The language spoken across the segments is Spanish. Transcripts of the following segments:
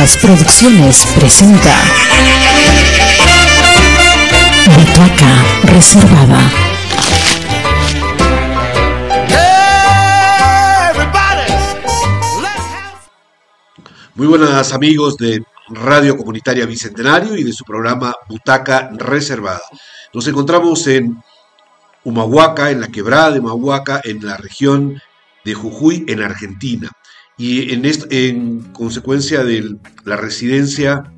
Postritas Producciones presenta Butaca Reservada. Muy buenas amigos de Radio Comunitaria Bicentenario y de su programa Butaca Reservada. Nos encontramos en Humahuaca, en la quebrada de Humahuaca, en la región de Jujuy, en Argentina. Y en, en consecuencia de la residencia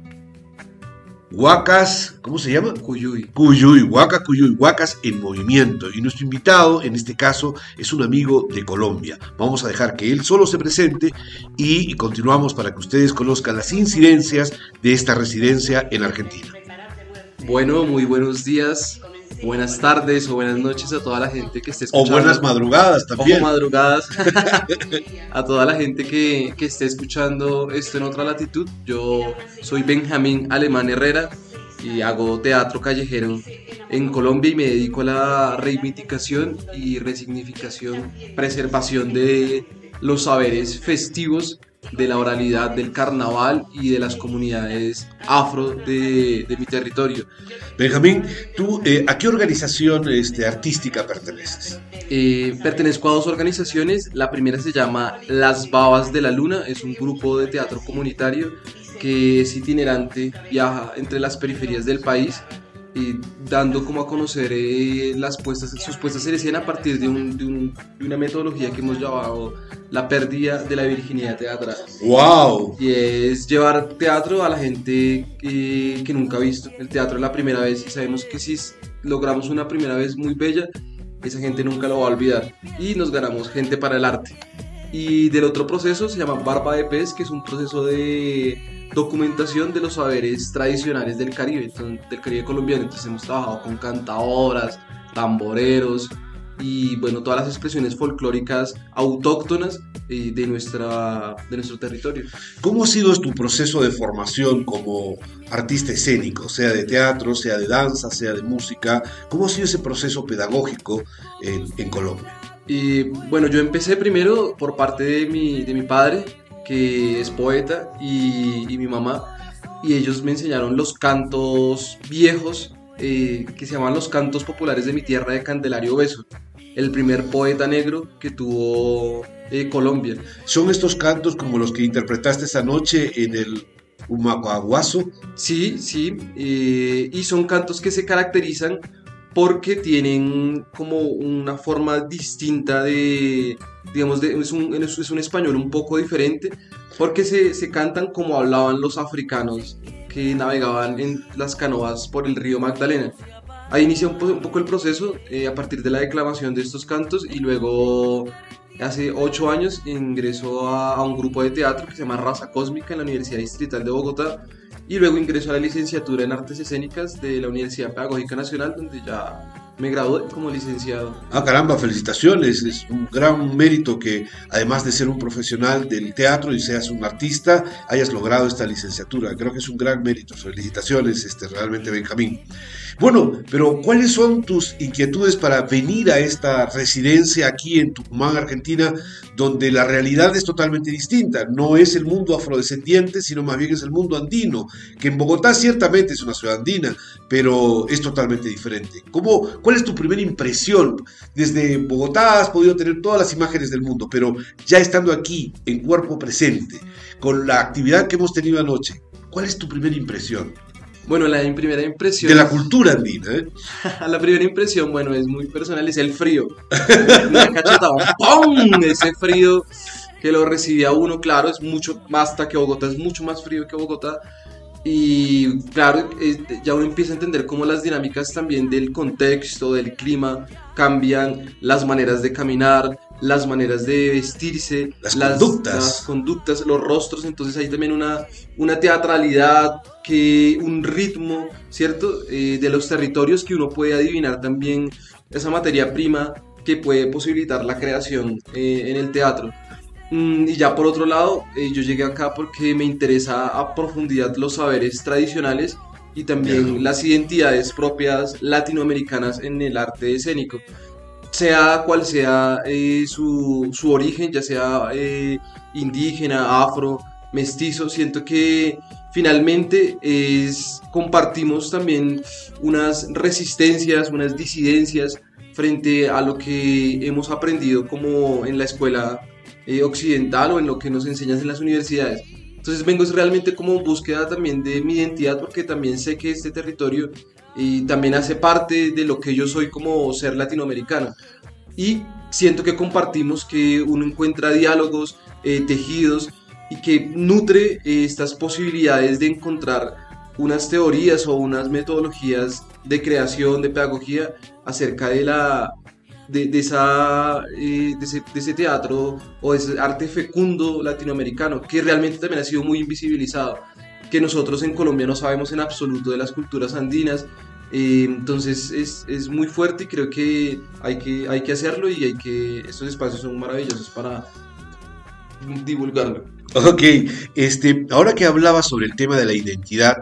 Huacas, ¿cómo se llama? Cuyuy. Cuyuy, Huaca, Cuyuy, Huacas en movimiento. Y nuestro invitado, en este caso, es un amigo de Colombia. Vamos a dejar que él solo se presente y continuamos para que ustedes conozcan las incidencias de esta residencia en Argentina. Bueno, muy buenos días buenas tardes o buenas noches a toda la gente que esté escuchando. O buenas madrugadas también. O madrugadas a toda la gente que, que esté escuchando esto en otra latitud. Yo soy Benjamín Alemán Herrera y hago teatro callejero en Colombia y me dedico a la reivindicación y resignificación, preservación de los saberes festivos de la oralidad del carnaval y de las comunidades afro de, mi territorio. Benjamín, ¿tú eh, a qué organización este, artística perteneces? Eh, pertenezco a dos organizaciones. La primera se llama Las Babas de la Luna, es un grupo de teatro comunitario que es itinerante, viaja entre las periferias del país dando como a conocer eh, las puestas, sus puestas en escena a partir de, una metodología que hemos llamado la pérdida de la virginidad teatral. ¡Wow! Y es llevar teatro a la gente eh, que nunca ha visto. El teatro es la primera vez y sabemos que si logramos una primera vez muy bella, esa gente nunca lo va a olvidar. Y nos ganamos gente para el arte. Y del otro proceso se llama Barba de Pez, que es un proceso de documentación de los saberes tradicionales del Caribe, del Caribe colombiano. Entonces hemos trabajado con cantadoras, tamboreros y bueno, todas las expresiones folclóricas autóctonas eh, de, nuestra, de nuestro territorio. ¿Cómo ha sido tu proceso de formación como artista escénico, sea de teatro, sea de danza, sea de música? ¿Cómo ha sido ese proceso pedagógico en, en Colombia? Y bueno, yo empecé primero por parte de mi, de mi padre, que es poeta, y, mi mamá, y ellos me enseñaron los cantos viejos eh, que se llaman los cantos populares de mi tierra de Candelario Beso, el primer poeta negro que tuvo eh, Colombia. ¿Son estos cantos como los que interpretaste esa noche en el Humaguaguazo? Sí, sí, eh, y son cantos que se caracterizan porque tienen como una forma distinta de, digamos, es, un, es, un, español un poco diferente, porque se, se, cantan como hablaban los africanos que navegaban en las canoas por el río Magdalena. Ahí inicia un, poco el proceso eh, a partir de la declamación de estos cantos y luego hace ocho años ingresó a, a un grupo de teatro que se llama Raza Cósmica en la Universidad Distrital de Bogotá y luego ingresó a la licenciatura en Artes Escénicas de la Universidad Pedagógica Nacional, donde ya me gradué como licenciado. Ah, caramba, felicitaciones. Es un gran mérito que, además de ser un profesional del teatro y seas un artista, hayas logrado esta licenciatura. Creo que es un gran mérito. Felicitaciones, este, realmente, Benjamín. Bueno, pero ¿cuáles son tus inquietudes para venir a esta residencia aquí en Tucumán, Argentina, donde la realidad es totalmente distinta? No es el mundo afrodescendiente, sino más bien es el mundo andino, que en Bogotá ciertamente es una ciudad andina, pero es totalmente diferente. ¿Cómo, ¿Cuál es tu primera impresión? Desde Bogotá has podido tener todas las imágenes del mundo, pero ya estando aquí, en cuerpo presente, con la actividad que hemos tenido anoche, ¿cuál es tu primera impresión? Bueno, la primera impresión. De la cultura andina, ¿eh? la primera impresión, bueno, es muy personal, es el frío. Una cachetada, ¡pum! Ese frío que lo recibía uno, claro, es mucho más hasta que Bogotá, es mucho más frío que Bogotá. Y claro, ya uno empieza a entender cómo las dinámicas también del contexto, del clima, cambian las maneras de caminar, las maneras de vestirse, las, conductas. las conductas, los rostros, entonces hay también una, una teatralidad, que un ritmo, ¿cierto? Eh, de los territorios que uno puede adivinar también esa materia prima que puede posibilitar la creación eh, en el teatro. Mm, y ya por otro lado, eh, yo llegué acá porque me interesa a profundidad los saberes tradicionales y también las identidades propias latinoamericanas en el arte escénico sea cual sea eh, su, su, origen, ya sea eh, indígena, afro, mestizo. Siento que finalmente es, compartimos también unas resistencias, unas disidencias frente a lo que hemos aprendido como en la escuela eh, occidental o en lo que nos enseñan en las universidades. Entonces vengo realmente como búsqueda también de mi identidad porque también sé que este territorio y también hace parte de lo que yo soy como ser latinoamericano. Y siento que compartimos que uno encuentra diálogos, eh, tejidos y que nutre eh, estas posibilidades de encontrar unas teorías o unas metodologías de creación, de pedagogía acerca de la de, esa, eh, de, ese, de, ese, teatro o de ese arte fecundo latinoamericano que realmente también ha sido muy invisibilizado que nosotros en Colombia no sabemos en absoluto de las culturas andinas. Eh, entonces es, es, muy fuerte y creo que hay, que hay que hacerlo y hay que estos espacios son maravillosos para divulgarlo. Ok, este, ahora que hablaba sobre el tema de la identidad,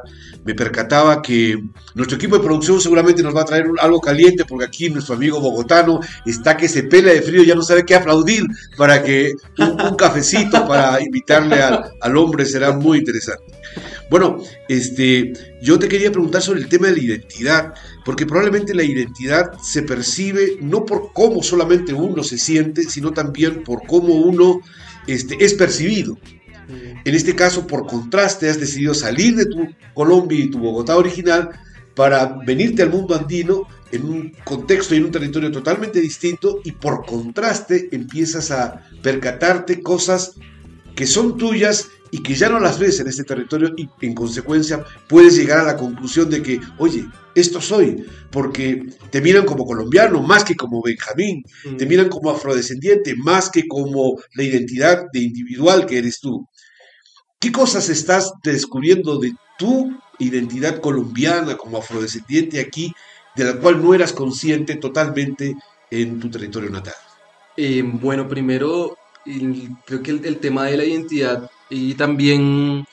me percataba que nuestro equipo de producción seguramente nos va a traer algo caliente porque aquí nuestro amigo bogotano está que se pela de frío, ya no sabe qué aplaudir para que un, cafecito para invitarle al, al hombre será muy interesante. Bueno, este, yo te quería preguntar sobre el tema de la identidad, porque probablemente la identidad se percibe no por cómo solamente uno se siente, sino también por cómo uno este, es percibido. En este caso, por contraste, has decidido salir de tu Colombia y tu Bogotá original para venirte al mundo andino en un contexto y en un territorio totalmente distinto y por contraste empiezas a percatarte cosas que son tuyas y que ya no las ves en este territorio y en consecuencia puedes llegar a la conclusión de que, oye, esto soy, porque te miran como colombiano más que como Benjamín, mm. te miran como afrodescendiente más que como la identidad de individual que eres tú. ¿Qué cosas estás descubriendo de tu identidad colombiana como afrodescendiente aquí, de la cual no eras consciente totalmente en tu territorio natal? Eh, bueno, primero creo que el, tema de la identidad y también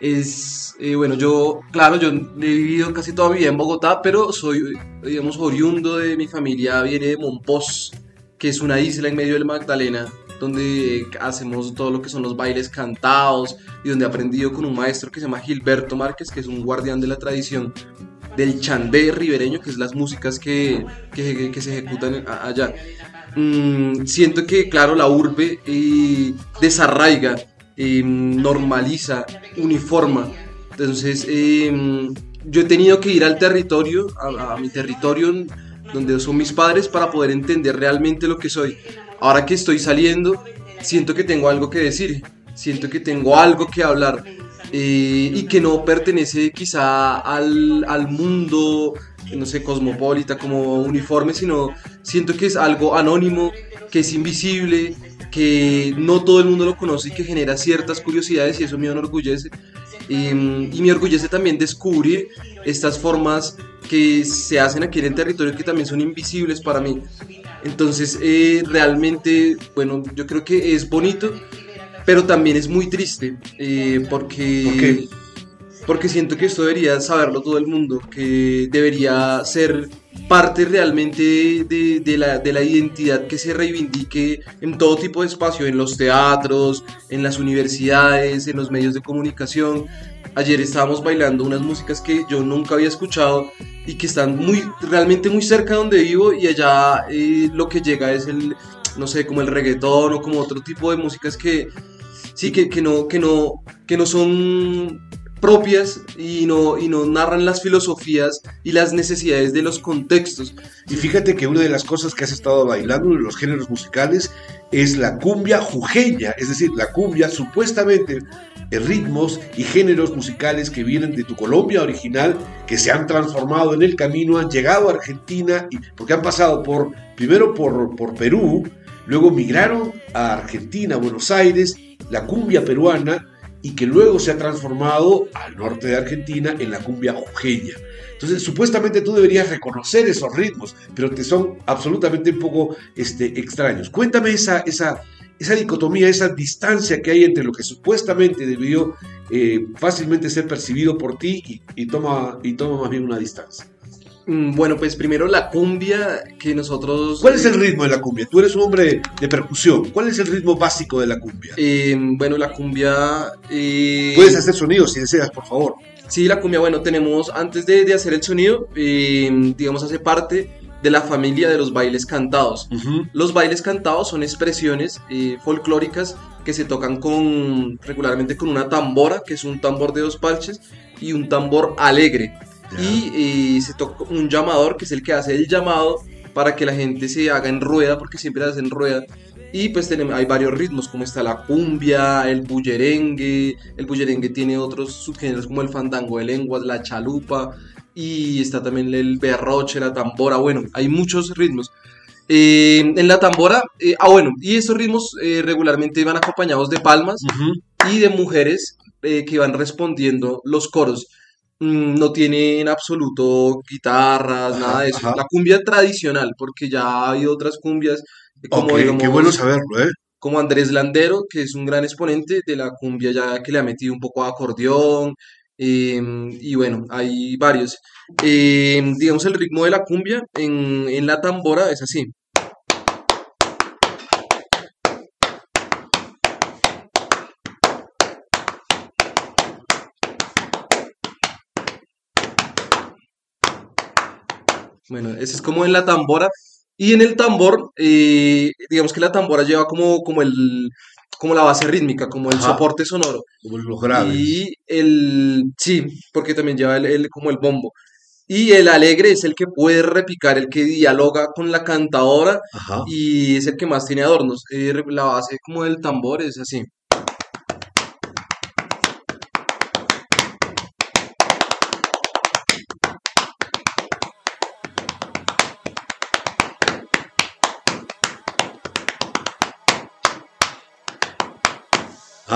es, eh, bueno, yo, claro, yo he vivido casi toda mi vida en Bogotá, pero soy, digamos, oriundo de mi familia, viene de Monpós, que es una isla en medio del Magdalena, donde hacemos todo lo que son los bailes cantados y donde he aprendido con un maestro que se llama Gilberto Márquez, que es un guardián de la tradición del chandé ribereño, que es las músicas que, que, se ejecutan allá. Mm, siento que, claro, la urbe eh, desarraiga, eh, normaliza, uniforma. Entonces, eh, yo he tenido que ir al territorio, a, mi territorio donde son mis padres, para poder entender realmente lo que soy. Ahora que estoy saliendo, siento que tengo algo que decir, siento que tengo algo que hablar. y que no pertenece quizá al, al mundo no sé, cosmopolita, como uniforme, sino siento que es algo anónimo, que es invisible, que no todo el mundo lo conoce y que genera ciertas curiosidades y eso me enorgullece. Y, y me orgullece también descubrir estas formas que se hacen aquí en el territorio que también son invisibles para mí. Entonces, eh, realmente, bueno, yo creo que es bonito, pero también es muy triste, eh, porque porque siento que esto debería saberlo todo el mundo, que debería ser parte realmente de, la, de, la, identidad que se reivindique en todo tipo de espacio, en los teatros, en las universidades, en los medios de comunicación. Ayer estábamos bailando unas músicas que yo nunca había escuchado y que están muy, realmente muy cerca de donde vivo y allá eh, lo que llega es el, no sé, como el reggaetón o como otro tipo de músicas que sí, que, que, no, que, no, que no son propias y no, y no narran las filosofías y las necesidades de los contextos. Y fíjate que una de las cosas que has estado bailando en los géneros musicales es la cumbia jujeña, es decir, la cumbia supuestamente en ritmos y géneros musicales que vienen de tu Colombia original, que se han transformado en el camino, han llegado a Argentina, porque han pasado por, primero por, por Perú, luego migraron a Argentina, Buenos Aires, la cumbia peruana, y que luego se ha transformado al norte de Argentina en la cumbia jujeña. Entonces, supuestamente tú deberías reconocer esos ritmos, pero te son absolutamente un poco este, extraños. Cuéntame esa, esa, esa dicotomía, esa distancia que hay entre lo que supuestamente debió eh, fácilmente ser percibido por ti y, toma, y toma más bien una distancia. Mm, Bueno, pues primero la cumbia que nosotros... ¿Cuál es el ritmo de la cumbia? Tú eres un hombre de percusión. ¿Cuál es el ritmo básico de la cumbia? Eh, bueno, la cumbia... eh, Puedes hacer sonidos si deseas, por favor. Sí, la cumbia, bueno, tenemos, antes de, de hacer el sonido, eh, digamos, hace parte de la familia de los bailes cantados. Los bailes cantados son expresiones eh, folclóricas que se tocan con, regularmente con una tambora, que es un tambor de dos parches, y un tambor alegre. Y eh, se toca un llamador, que es el que hace el llamado para que la gente se haga en rueda, porque siempre se hace en rueda. Y pues tenemos, hay varios ritmos, como está la cumbia, el bullerengue. El bullerengue tiene otros subgéneros como el fandango de lenguas, la chalupa. Y está también el berroche, la tambora. Bueno, hay muchos ritmos. Eh, en la tambora, eh, ah bueno, y estos ritmos eh, regularmente van acompañados de palmas y de mujeres que van respondiendo los coros. Mm, no tiene en absoluto guitarras, Ajá, nada de eso. ajá. La cumbia tradicional, porque ya hay otras cumbias, eh, como digamos, qué bueno saberlo, ¿eh? como Andrés Landero, que es un gran exponente de la cumbia ya que le ha metido un poco de acordeón. eh, y bueno, hay varios. Eh, digamos, el ritmo de la cumbia en, en la tambora es así. Bueno, ese es como en la tambora. Y en el tambor, eh, digamos que la tambora lleva como, como, el, como la base rítmica, como el Ajá. soporte sonoro. Como los graves. Y el, sí, porque también lleva el, el- como el bombo. Y el alegre es el que puede repicar, el que dialoga con la cantadora Ajá. y es el que más tiene adornos. Eh, la base como del tambor es así.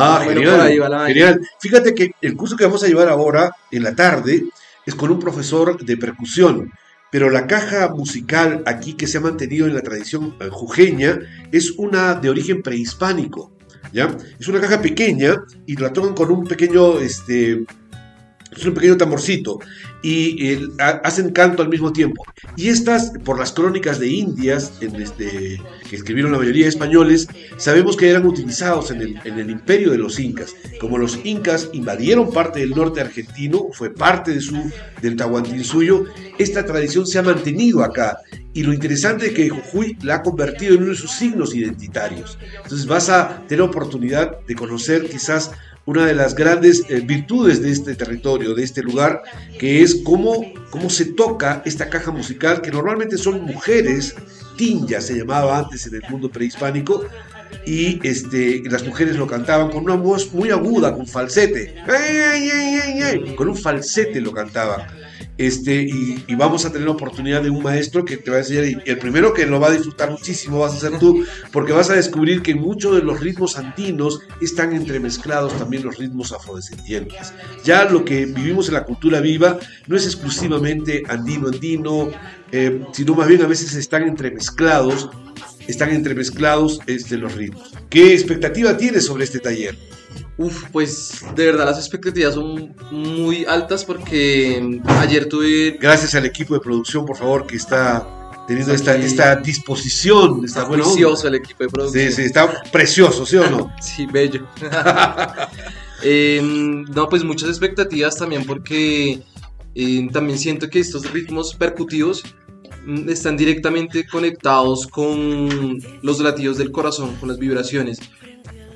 Ah, genial. ahí va la vaina. Genial. Fíjate que el curso que vamos a llevar ahora en la tarde es con un profesor de percusión, pero la caja musical aquí que se ha mantenido en la tradición eh, jujeña es una de origen prehispánico, ¿ya? Es una caja pequeña y la tocan con un pequeño, este, es un pequeño tamborcito y eh, ha- hacen canto al mismo tiempo. Y estas, por las crónicas de Indias, este, que escribieron la mayoría de españoles, sabemos que eran utilizados en el, en el imperio de los incas. Como los incas invadieron parte del norte argentino, fue parte de su, del Tahuantinsuyo, esta tradición se ha mantenido acá. Y lo interesante es que Jujuy la ha convertido en uno de sus signos identitarios. Entonces vas a tener oportunidad de conocer quizás una de las grandes eh, virtudes de este territorio, de este lugar, que es cómo, cómo se toca esta caja musical, que normalmente son mujeres, tinja se llamaba antes en el mundo prehispánico, y este, las mujeres lo cantaban con una voz muy aguda, con falsete, con un falsete lo cantaban. Este, y, vamos a tener la oportunidad de un maestro que te va a enseñar, el primero que lo va a disfrutar muchísimo vas a ser tú, porque vas a descubrir que muchos de los ritmos andinos están entremezclados también los ritmos afrodescendientes. Ya lo que vivimos en la cultura viva no es exclusivamente andino-andino, eh, sino más bien a veces están entremezclados, están entremezclados este, los ritmos. ¿Qué expectativa tienes sobre este taller? Uf, pues de verdad las expectativas son muy altas porque ayer tuve Gracias al equipo de producción, por favor, que está teniendo esta, esta disposición, Está juicioso el equipo de producción. Sí, sí, está precioso, ¿sí o no? Sí, bello. Eh, no, pues muchas expectativas también porque eh, también siento que estos ritmos percutivos están directamente conectados con los latidos del corazón, con las vibraciones.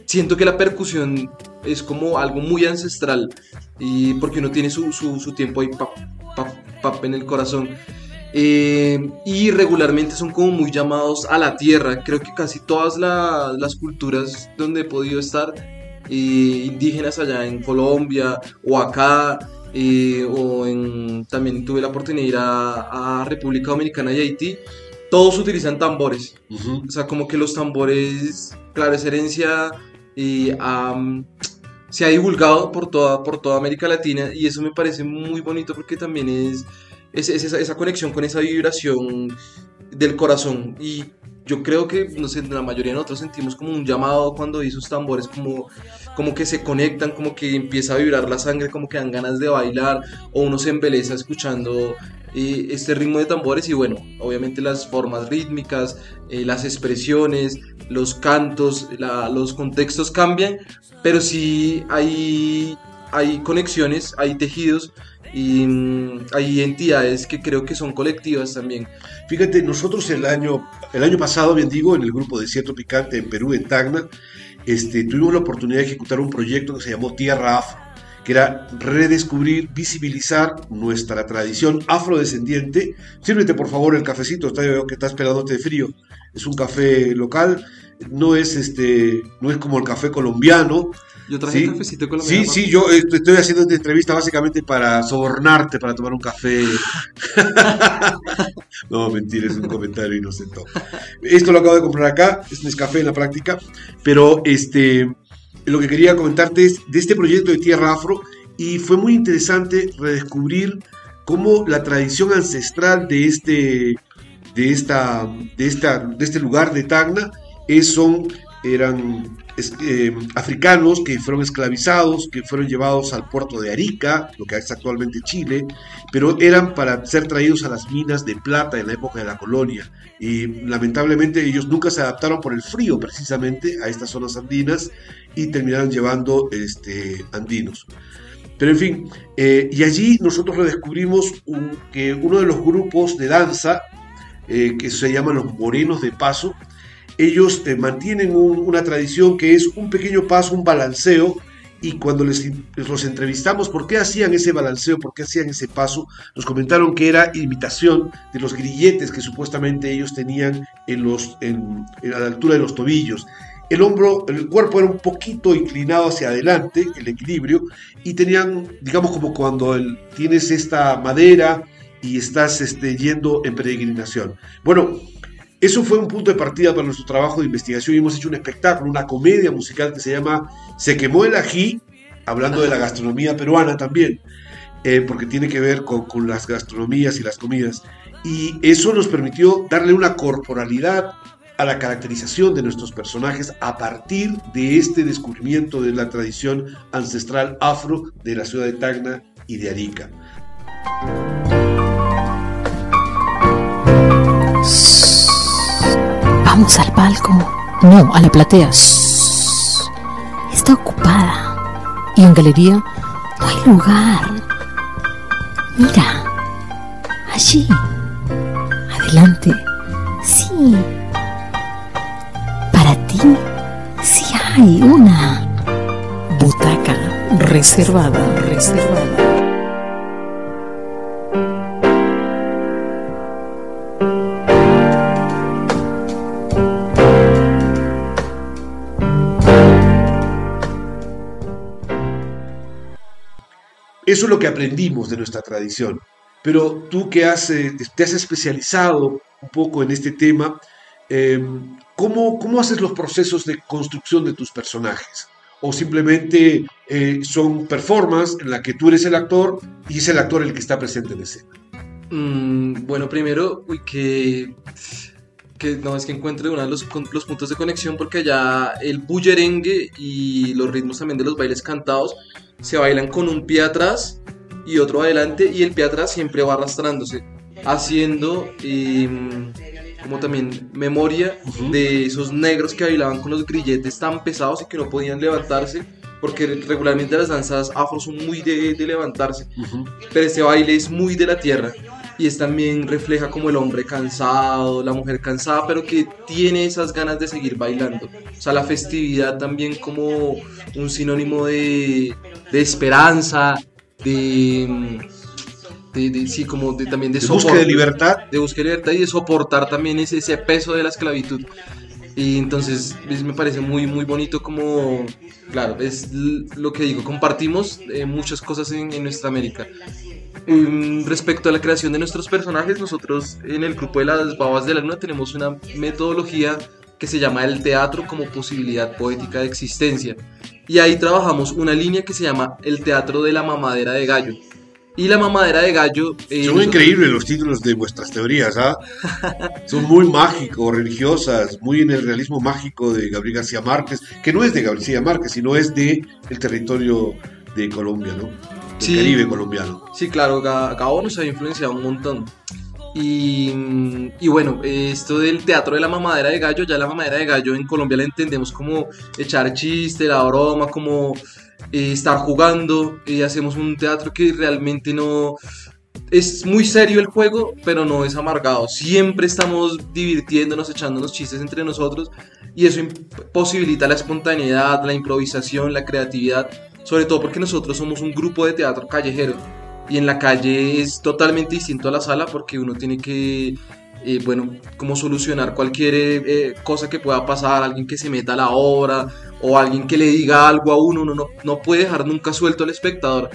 Siento que la percusión es como algo muy ancestral y porque uno tiene su, su, su tiempo ahí pap, pap, pap en el corazón. Eh, y regularmente son como muy llamados a la tierra. Creo que casi todas la- las culturas donde he podido estar, eh, indígenas allá en Colombia o acá, eh, o en, también tuve la oportunidad de ir a, a República Dominicana y Haití, todos utilizan tambores. Ujú. O sea, como que los tambores, claro, es herencia y am, se ha divulgado por toda, por toda América Latina y eso me parece muy bonito porque también es, es, es esa, esa conexión con esa vibración del corazón y yo creo que, no sé, la mayoría de nosotros sentimos como un llamado cuando esos tambores como, como que se conectan, como que empieza a vibrar la sangre, como que dan ganas de bailar o uno se embeleza escuchando eh, este ritmo de tambores y bueno, obviamente las formas rítmicas, eh, las expresiones, los cantos, la- los contextos cambian, pero sí hay, hay conexiones, hay tejidos y mm, hay entidades que creo que son colectivas también. Fíjate, nosotros el año, el año pasado, bien digo, en el grupo Desierto Picante en Perú, en Tacna, este, tuvimos la oportunidad de ejecutar un proyecto que se llamó Tierra Afro, que era redescubrir, visibilizar nuestra tradición afrodescendiente. Sírvete por favor el cafecito, está, que estás de frío. Es un café local, no es, este, no es como el café colombiano, Yo traje Sí, cafecito con la Sí, sí, yo eh, estoy haciendo esta entrevista básicamente para sobornarte, para tomar un café. no, mentira, es un comentario inocente. Esto lo acabo de comprar acá, es café en la práctica, pero este, lo que quería comentarte es de este proyecto de Tierra Afro y fue muy interesante redescubrir cómo la tradición ancestral de este, de esta, de esta, de este lugar de Tacna es, son, eran eh, africanos que fueron esclavizados, que fueron llevados al puerto de Arica, lo que es actualmente Chile, pero eran para ser traídos a las minas de plata en la época de la colonia. Y lamentablemente ellos nunca se adaptaron por el frío precisamente a estas zonas andinas y terminaron llevando este, andinos. Pero en fin, eh, y allí nosotros redescubrimos un- que uno de los grupos de danza, eh, que se llaman los Morenos de Paso, ellos eh, mantienen un- una tradición que es un pequeño paso, un balanceo, y cuando les, los entrevistamos por qué hacían ese balanceo, por qué hacían ese paso, nos comentaron que era imitación de los grilletes que supuestamente ellos tenían en los, en- a la altura de los tobillos. El hombro, el cuerpo era un poquito inclinado hacia adelante, el equilibrio, y tenían, digamos, como cuando el- tienes esta madera y estás este, yendo en peregrinación. Bueno, eso fue un punto de partida para nuestro trabajo de investigación y hemos hecho un espectáculo, una comedia musical que se llama Se quemó el ají, hablando de la gastronomía peruana también, eh, porque tiene que ver con, con las gastronomías y las comidas. Y eso nos permitió darle una corporalidad a la caracterización de nuestros personajes a partir de este descubrimiento de la tradición ancestral afro de la ciudad de Tacna y de Arica. Vamos al palco. No, a la platea. Está ocupada. Y en galería no hay lugar. Mira. Allí. Adelante. Sí. Para ti, sí hay una. Butaca reservada, reservada. Eso es lo que aprendimos de nuestra tradición. Pero tú que has, eh, te has especializado un poco en este tema, eh, ¿cómo, ¿cómo haces los procesos de construcción de tus personajes? ¿O simplemente eh, son performances en la que tú eres el actor y es el actor el que está presente en escena? Mm, bueno, primero, uy, que, que no es que encuentre uno de los, los puntos de conexión porque allá el bullerengue y los ritmos también de los bailes cantados se bailan con un pie atrás y otro adelante y el pie atrás siempre va arrastrándose, haciendo em, como también memoria de esos negros que bailaban con los grilletes tan pesados y que no podían levantarse porque regularmente las danzas afro son muy de, de levantarse. Pero este baile es muy de la tierra y es también refleja como el hombre cansado, la mujer cansada, pero que tiene esas ganas de seguir bailando. O sea, la festividad también como un sinónimo de, de esperanza, de, de, de- sí, como de, también de, De búsqueda de libertad. de búsqueda de libertad y de soportar también ese, ese peso de la esclavitud. Y entonces es- me parece muy, muy bonito como, claro, es lo que digo, compartimos eh, muchas cosas en, en nuestra América. Em, respecto a la creación de nuestros personajes, nosotros en el grupo de las babas de la luna tenemos una metodología que se llama el teatro como posibilidad poética de existencia. Y ahí trabajamos una línea que se llama el teatro de la mamadera de gallo. Y la mamadera de gallo... eh, Son nosotros- increíbles los títulos de vuestras teorías, ¿ah? Son muy mágicos, religiosas, muy en el realismo mágico de Gabriel García Márquez, que no es de Gabriel García Márquez, sino es de el territorio de Colombia, ¿no? del Caribe colombiano. Sí, claro, Gabo nos ha influenciado un montón. Y, bueno, esto del teatro de la mamadera de gallo, ya la mamadera de gallo en Colombia la entendemos como echar chiste, la broma, como eh, estar jugando. Y hacemos un teatro que realmente no, es muy serio el juego, pero no es amargado. Siempre estamos divirtiéndonos, echándonos chistes entre nosotros y eso posibilita la espontaneidad, la improvisación, la creatividad, sobre todo porque nosotros somos un grupo de teatro callejero y en la calle es totalmente distinto a la sala porque uno tiene que, eh, bueno, como solucionar cualquier eh, cosa que pueda pasar, alguien que se meta a la obra o alguien que le diga algo a uno, uno no, no puede dejar nunca suelto al espectador.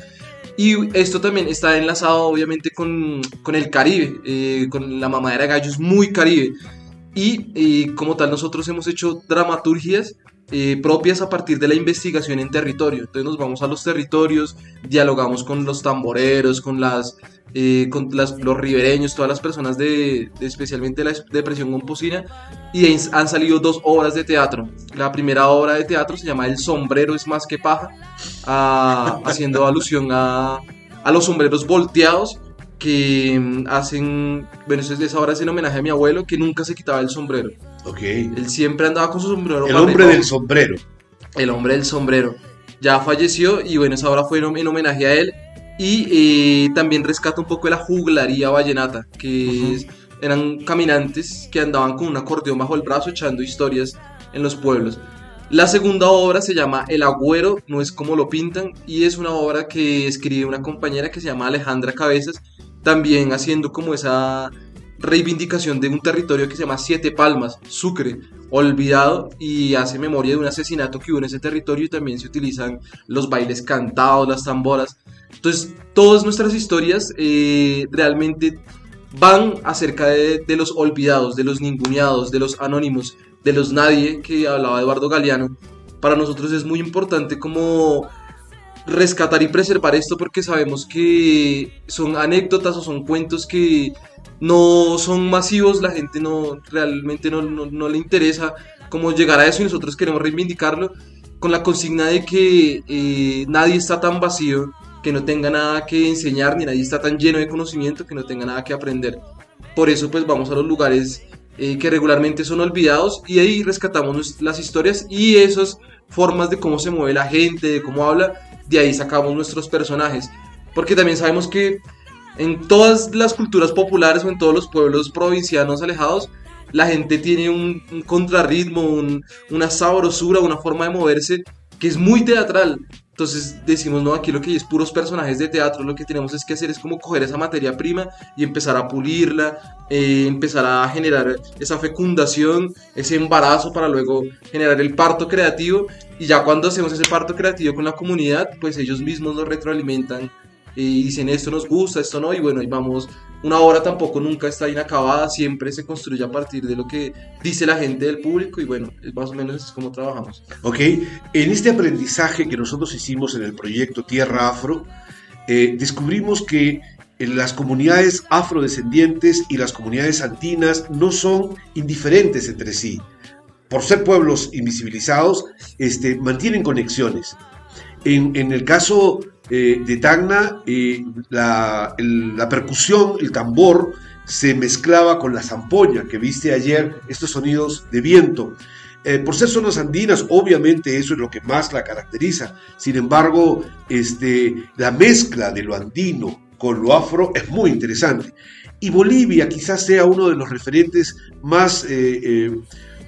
Y esto también está enlazado obviamente con, con el Caribe, eh, con la mamadera de gallos muy Caribe. Y como tal nosotros hemos hecho dramaturgias eh, propias a partir de la investigación en territorio. Entonces nos vamos a los territorios, dialogamos con los tamboreros, con las eh, con los ribereños, todas las personas de, especialmente la depresión composina, y han salido dos obras de teatro. La primera obra de teatro se llama El sombrero es más que paja, haciendo alusión a, a, los sombreros volteados que mm, hacen, bueno, esa obra es en homenaje a mi abuelo que nunca se quitaba el sombrero. Ok. Él siempre andaba con su sombrero. El hombre del sombrero. El hombre del sombrero. Ya falleció y bueno, esa obra fue en homenaje a él y eh, también rescata un poco de la juglaría vallenata, que eran caminantes que andaban con un acordeón bajo el brazo echando historias en los pueblos. La segunda obra se llama El Agüero, no es como lo pintan, y es una obra que escribe una compañera que se llama Alejandra Cabezas, también haciendo como esa reivindicación de un territorio que se llama Siete Palmas, Sucre, olvidado y hace memoria de un asesinato que hubo en ese territorio y también se utilizan los bailes cantados, las tamboras. Entonces, todas nuestras historias eh, realmente van acerca de, los olvidados, de los ninguneados, de los anónimos, de los nadie que hablaba Eduardo Galeano. Para nosotros es muy importante como rescatar y preservar esto porque sabemos que son anécdotas o son cuentos que no son masivos, la gente no realmente no, no, le interesa cómo llegar a eso y nosotros queremos reivindicarlo con la consigna de que eh, nadie está tan vacío que no tenga nada que enseñar, ni nadie está tan lleno de conocimiento que no tenga nada que aprender. Por eso pues vamos a los lugares eh, que regularmente son olvidados y ahí rescatamos las historias y esas formas de cómo se mueve la gente, de cómo habla, de ahí sacamos nuestros personajes. Porque también sabemos que en todas las culturas populares o en todos los pueblos provincianos alejados, la gente tiene un, contrarritmo, una sabrosura, una forma de moverse que es muy teatral. Entonces decimos, no, aquí lo que hay es puros personajes de teatro, lo que tenemos es que hacer es como coger esa materia prima y empezar a pulirla, eh, empezar a generar esa fecundación, ese embarazo para luego generar el parto creativo y ya cuando hacemos ese parto creativo con la comunidad, pues ellos mismos nos retroalimentan y dicen esto nos gusta, esto no, y bueno, y vamos, una obra tampoco nunca está inacabada, siempre se construye a partir de lo que dice la gente del público y bueno, más o menos es como trabajamos. Ok, en este aprendizaje que nosotros hicimos en el proyecto Tierra Afro, eh, descubrimos que las comunidades afrodescendientes y las comunidades andinas no son indiferentes entre sí. Por ser pueblos invisibilizados, este, mantienen conexiones. En, en el caso eh, de Tacna, eh, la, percusión, el tambor, se mezclaba con la zampoña que viste ayer, estos sonidos de viento. Eh, por ser zonas andinas, obviamente eso es lo que más la caracteriza. Sin embargo, este, la mezcla de lo andino con lo afro es muy interesante. Y Bolivia quizás sea uno de los referentes más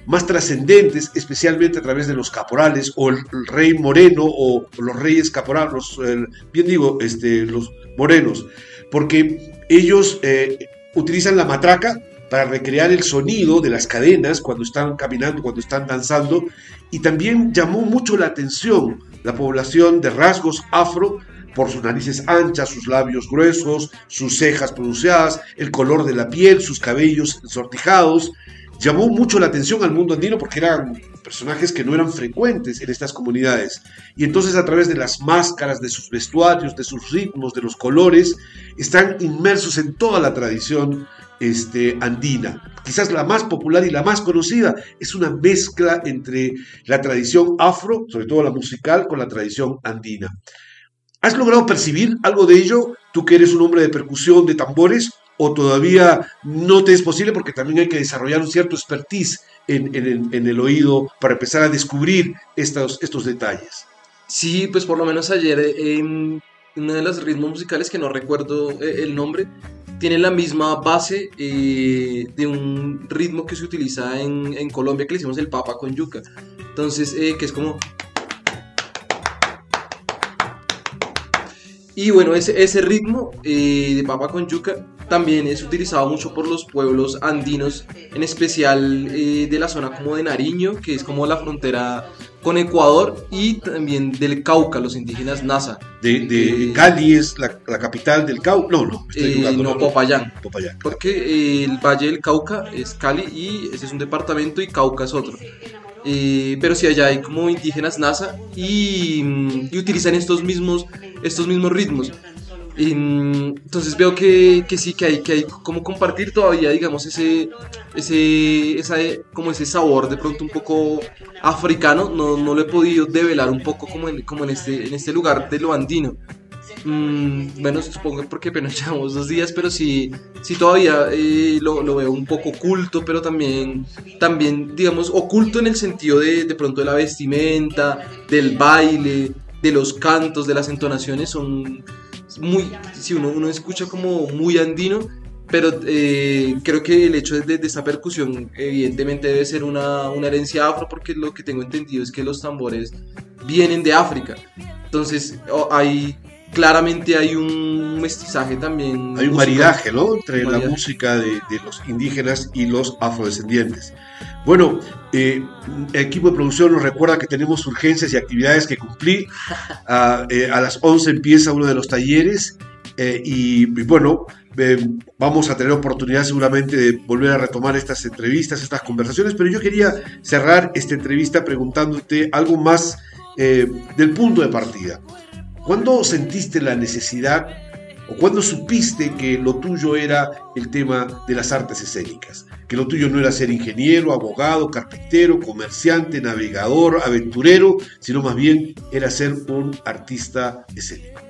más trascendentes, especialmente a través de los caporales o el, rey moreno o los reyes caporales, bien digo, este, los morenos, porque ellos eh, utilizan la matraca para recrear el sonido de las cadenas cuando están caminando, cuando están danzando, y también llamó mucho la atención la población de rasgos afro por sus narices anchas, sus labios gruesos, sus cejas pronunciadas, el color de la piel, sus cabellos sortijados, llamó mucho la atención al mundo andino porque eran personajes que no eran frecuentes en estas comunidades. Y entonces a través de las máscaras, de sus vestuarios, de sus ritmos, de los colores, están inmersos en toda la tradición este, andina. Quizás la más popular y la más conocida es una mezcla entre la tradición afro, sobre todo la musical, con la tradición andina. ¿Has logrado percibir algo de ello? Tú que eres un hombre de percusión, de tambores, o todavía no te es posible porque también hay que desarrollar un cierto expertise en, el, oído para empezar a descubrir estos, estos detalles. Sí, pues por lo menos ayer en uno de los ritmos musicales que no recuerdo eh, el nombre, tiene la misma base eh, de un ritmo que se utiliza en, en, Colombia que le hicimos el papa con yuca. Entonces, eh, que es como... Y bueno, ese, ese ritmo de papa con yuca también es utilizado mucho por los pueblos andinos, en especial de la zona como de Nariño, que es como la frontera con Ecuador y también del Cauca, los indígenas Nasa. De, de Cali es la, capital del Cauca. No, no, estoy eh, no, Popayán. Popayán. Porque eh, el Valle del Cauca es Cali y ese es un departamento y Cauca es otro. Eh, pero sí, allá hay como indígenas NASA y, mm, y, utilizan estos mismos, estos mismos ritmos. Entonces veo que, que, sí, que hay, que hay como compartir todavía, digamos, ese, ese, esa, como ese sabor de pronto un poco africano, no, no lo he podido develar un poco como en, como en, este, en este lugar de lo andino. Mm, bueno, supongo porque apenas llevamos dos días, pero sí, sí todavía eh, lo, lo, veo un poco oculto, pero también, también, digamos, oculto en el sentido de, de pronto de la vestimenta, del baile, de los cantos, de las entonaciones, son muy, si uno, uno escucha como muy andino, pero eh, creo que el hecho de, de, esta percusión evidentemente debe ser una, una, herencia afro porque lo que tengo entendido es que los tambores vienen de África. Entonces hay claramente hay un mestizaje también. Hay un maridaje, ¿no? Entre la música de, de, los indígenas y los afrodescendientes. Bueno, eh, equipo de producción nos recuerda que tenemos urgencias y actividades que cumplir. a, eh, a las 11 empieza uno de los talleres eh, y, bueno, eh, vamos a tener oportunidad seguramente de volver a retomar estas entrevistas, estas conversaciones, pero yo quería cerrar esta entrevista preguntándote algo más del punto de partida. ¿Cuándo sentiste la necesidad o cuándo supiste que lo tuyo era el tema de las artes escénicas? Que lo tuyo no era ser ingeniero, abogado, carpintero, comerciante, navegador, aventurero, sino más bien era ser un artista escénico.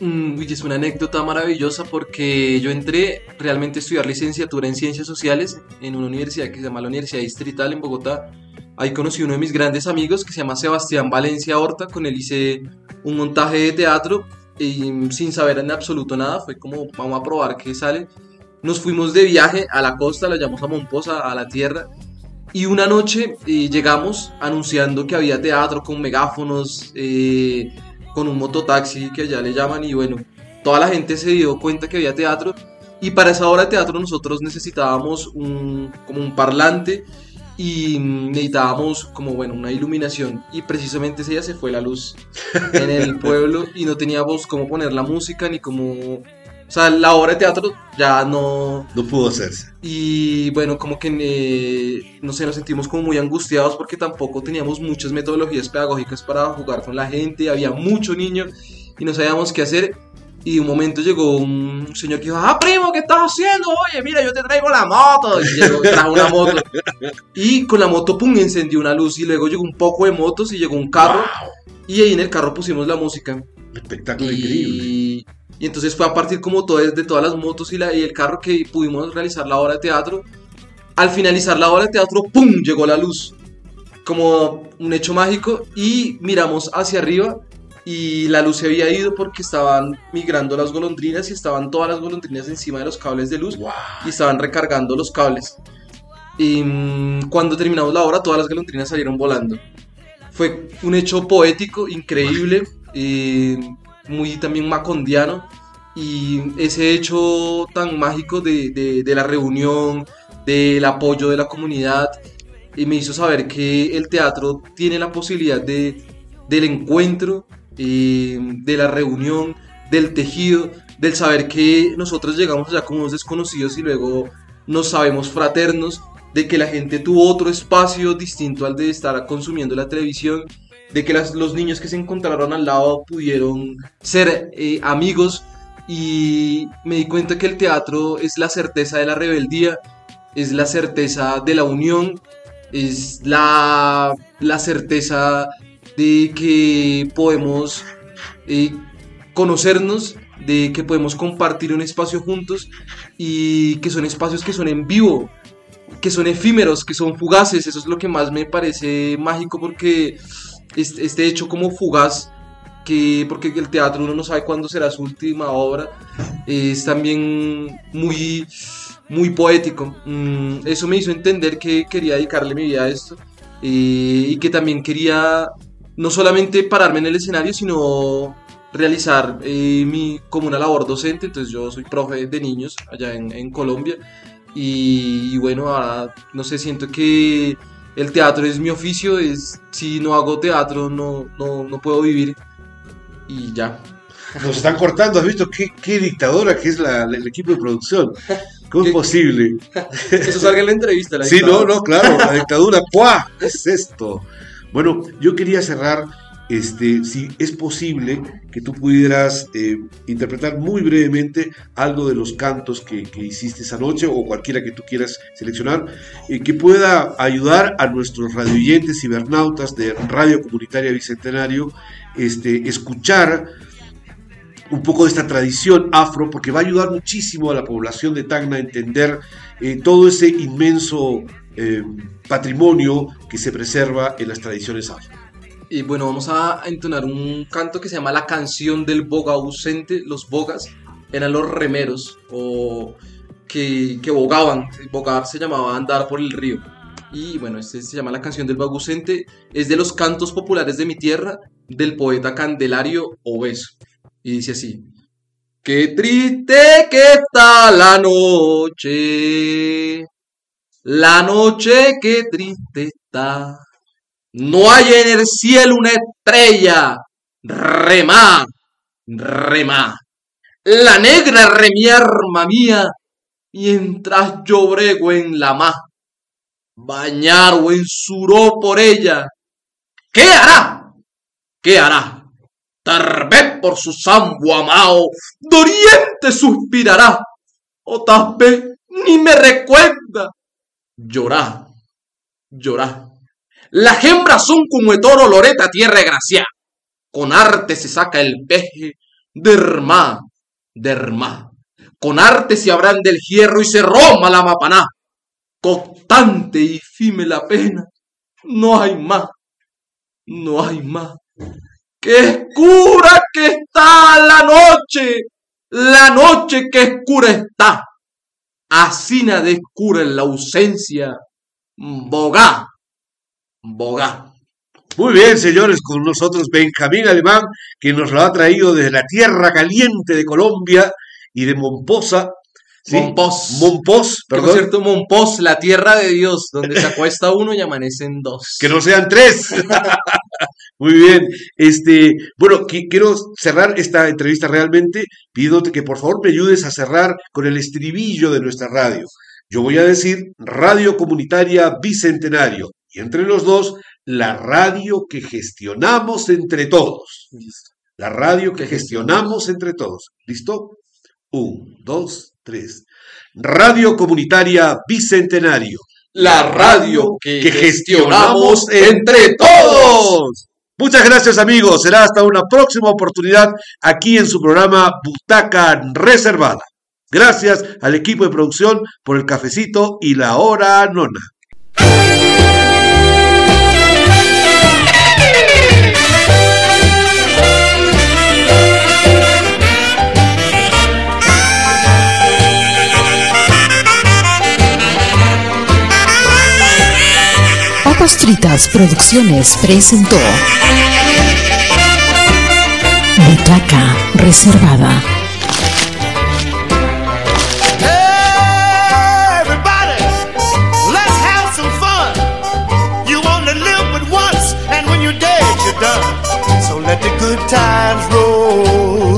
Mm, es una anécdota maravillosa porque yo entré realmente a estudiar licenciatura en ciencias sociales en una universidad que se llama la Universidad Distrital en Bogotá. Ahí conocí uno de mis grandes amigos que se llama Sebastián Valencia Horta, con él hice un montaje de teatro y sin saber en absoluto nada, fue como vamos a probar qué sale. Nos fuimos de viaje a la costa, la llamamos a Momposa, a la tierra, y una noche eh, llegamos anunciando que había teatro con megáfonos, eh, con un mototaxi que allá le llaman y bueno, toda la gente se dio cuenta que había teatro y para esa hora de teatro nosotros necesitábamos un, como un parlante y necesitábamos como bueno una iluminación y precisamente ese día se fue la luz en el pueblo y no teníamos cómo poner la música ni cómo o sea, la obra de teatro ya no... No pudo hacerse. Y bueno, como que, eh, no sé, nos sentimos como muy angustiados porque tampoco teníamos muchas metodologías pedagógicas para jugar con la gente, había mucho niño y no sabíamos qué hacer. Y un momento llegó un señor que dijo, ah, primo, ¿qué estás haciendo? Oye, mira, yo te traigo la moto. Y llegó, trajo una moto. Y con la moto, pum, encendió una luz. Y luego llegó un poco de motos y llegó un carro. Y ahí en el carro pusimos la música. Espectáculo increíble. Y entonces fue a partir como todo, de todas las motos y, la, y el carro que pudimos realizar la obra de teatro. Al finalizar la obra de teatro, ¡pum! llegó la luz. Como un hecho mágico y miramos hacia arriba y la luz se había ido porque estaban migrando las golondrinas y estaban todas las golondrinas encima de los cables de luz y estaban recargando los cables. Y mm, cuando terminamos la obra, todas las golondrinas salieron volando. Fue un hecho poético, increíble. Y muy también macondiano y ese hecho tan mágico de, la reunión, del apoyo de la comunidad, y me hizo saber que el teatro tiene la posibilidad de, del encuentro, eh, de la reunión, del tejido, del saber que nosotros llegamos allá como desconocidos y luego nos sabemos fraternos, de que la gente tuvo otro espacio distinto al de estar consumiendo la televisión de que los niños que se encontraron al lado pudieron ser eh, amigos. Y me di cuenta que el teatro es la certeza de la rebeldía, es la certeza de la unión, es la, la certeza de que podemos eh, conocernos, de que podemos compartir un espacio juntos y que son espacios que son en vivo, que son efímeros, que son fugaces. Eso es lo que más me parece mágico porque este, hecho como fugaz que porque el teatro uno no sabe cuándo será su última obra, es también muy, muy poético. Mm, eso me hizo entender que quería dedicarle mi vida a esto eh, y que también quería no solamente pararme en el escenario, sino realizar eh, mi, como una labor docente. Entonces yo soy profe de niños allá en, Colombia y, bueno, ahora no sé, siento que el teatro es mi oficio, es si no hago teatro no, no, no puedo vivir y ya. Nos están cortando, ¿has visto qué, dictadora que es la, el equipo de producción? ¿Cómo es posible? Eso salga en la entrevista. La sí, no, no, claro, la dictadura, ¡cuá! ¿Qué es esto? Bueno, yo quería cerrar, este, si es posible que tú pudieras eh, interpretar muy brevemente algo de los cantos que, hiciste esa noche o cualquiera que tú quieras seleccionar, eh, que pueda ayudar a nuestros radioyentes cibernautas de Radio Comunitaria Bicentenario este, escuchar un poco de esta tradición afro, porque va a ayudar muchísimo a la población de Tacna a entender eh, todo ese inmenso eh, patrimonio que se preserva en las tradiciones afro. Y bueno, vamos a entonar un canto que se llama La canción del boga ausente. Los bogas eran los remeros o que, que bogaban. Bogar se llamaba andar por el río. Y bueno, este se llama La canción del boga ausente. Es de los cantos populares de mi tierra del poeta Candelario Obeso. Y dice así, Qué triste que está la noche, la noche que triste está. No hay en el cielo una estrella, remá, remá. La negra remí arma mía, mientras yo brego en la mar. Bañar o ensuró por ella. ¿Qué hará? ¿Qué hará? Tal vez por su sambo amado, doriente suspirará, o tal vez ni me recuerda. Llorá, llorá. Las hembras son como el toro loreta tierra gracia. Con arte se saca el peje, derma, derma. Con arte se abran del hierro y se roma la mapaná. Constante y fime la pena. No hay más, no hay más. ¡Qué escura que está la noche! La noche que escura está. Escura en la ausencia. Bogá. Bogá. Muy bien, señores, con nosotros Benjamín Alemán, que nos lo ha traído desde la tierra caliente de Colombia y de Momposa, Monpós. Monpós, perdón. Por cierto, Monpós, la tierra de Dios, donde se acuesta uno y amanecen dos. Que no sean tres. Muy bien. Este, bueno, quiero cerrar esta entrevista realmente pidiéndote que por favor me ayudes a cerrar con el estribillo de nuestra radio. Yo voy a decir Radio Comunitaria Bicentenario y entre los dos, la radio que gestionamos entre todos. La radio que gestionamos entre todos. ¿Listo? Un, dos, 3. Radio Comunitaria Bicentenario. La radio que, gestionamos entre todos. Muchas gracias amigos. Será hasta una próxima oportunidad aquí en su programa Butaca Reservada. Gracias al equipo de producción por el cafecito y la hora nona. When you're dead, you're done. So let the good times roll.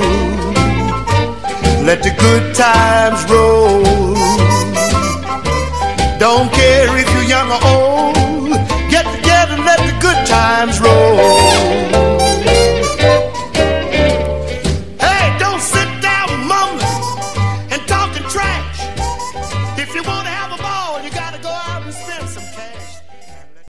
Let the good times roll. Don't care if you're young or old times roll.